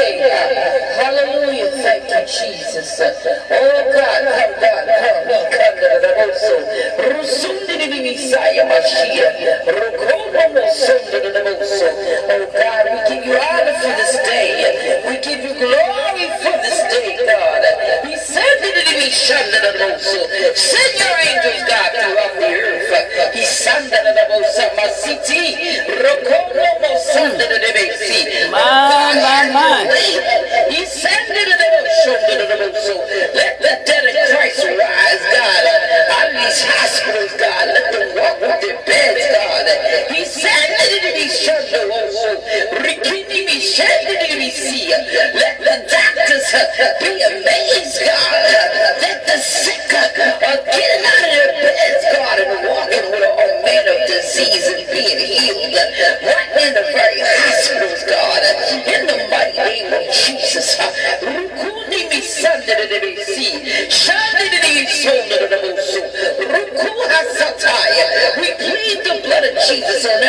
Hallelujah. Thank you, Jesus. Oh God, God, to the Raboso. Rusundini Messiah Mashiach. Rokomo Sundini Raboso. Oh God, we give you send it to the earth. We plead the blood of Jesus on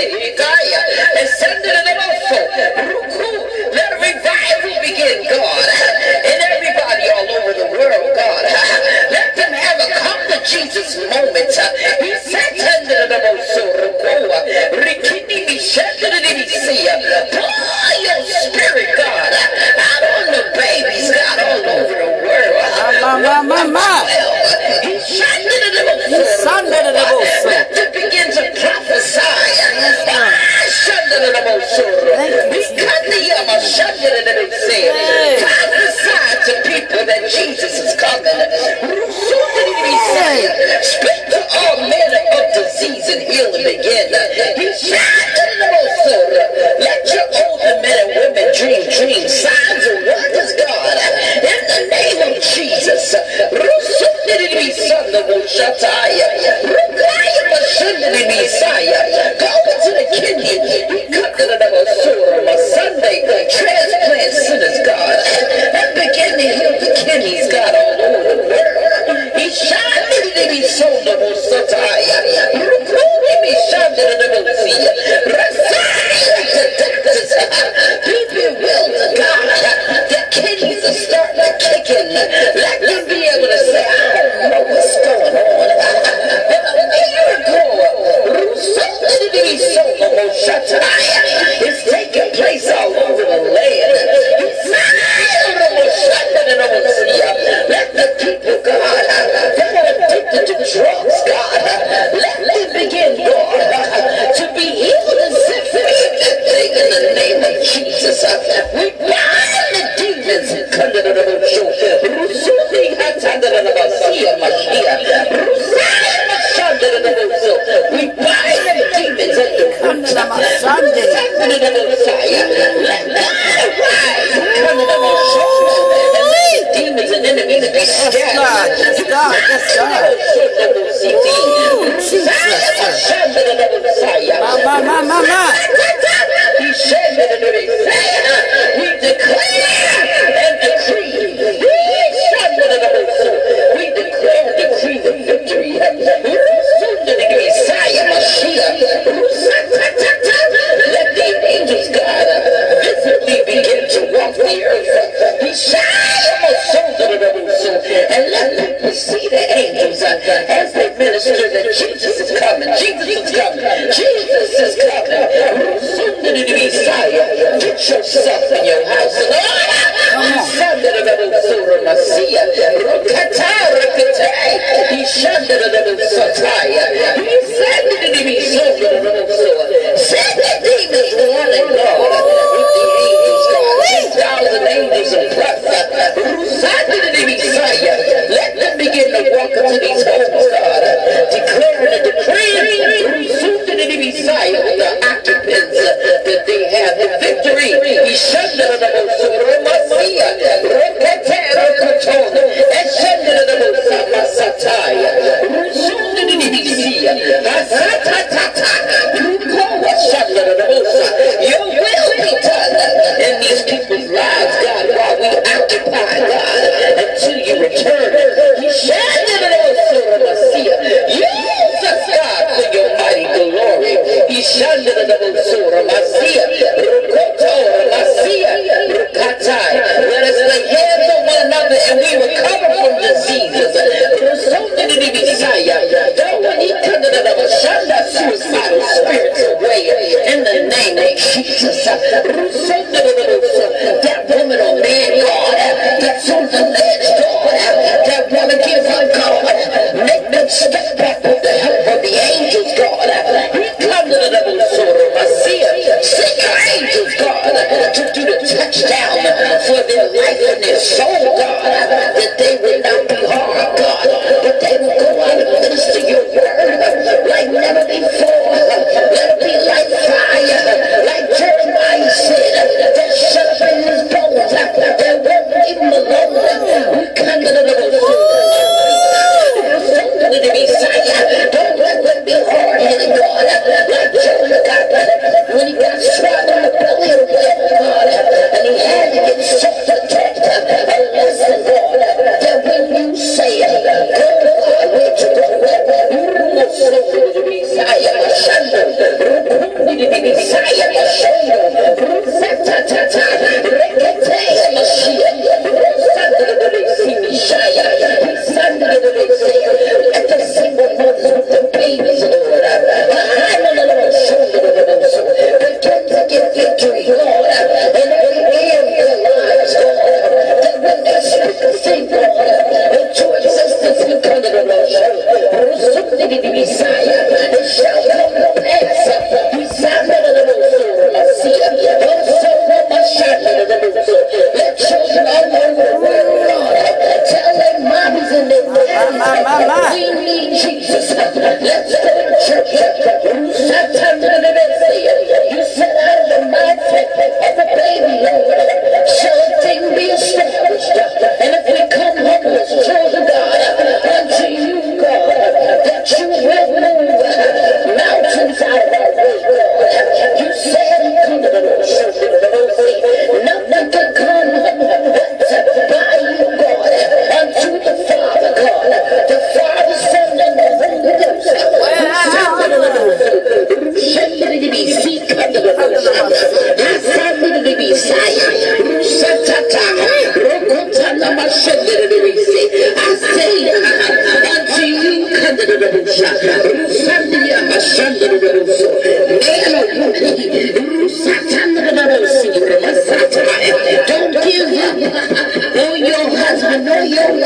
Yeah. Show the não, não, não. set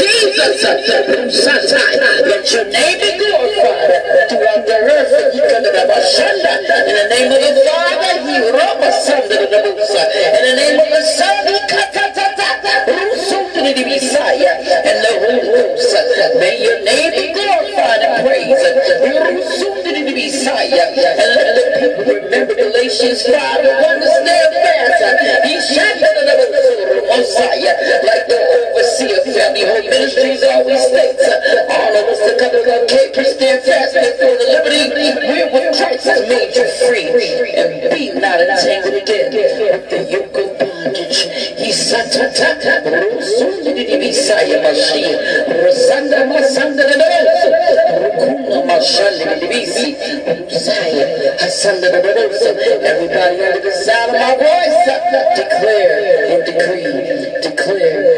Jesus, let your name be glorified throughout the earth. In the name of the Father, he In the name of the Son, he and the Holy Ghost. May your name be glorified and praised. and let the people remember Galatians 5 and understand fast. He shot the Messiah, like the overseer family home ministries always states. All of us that come to God, keep stand fast before the liberty wherewith Christ has made you free. And be not entangled again with the yoke of bondage. He satata, Rosundi di Messiah Machine, Rosanda Masanda de Dosa, Rukuna Mashandi di Bisi, Messiah, Hasanda de Everybody under the sound of my voice, declare and decree, declare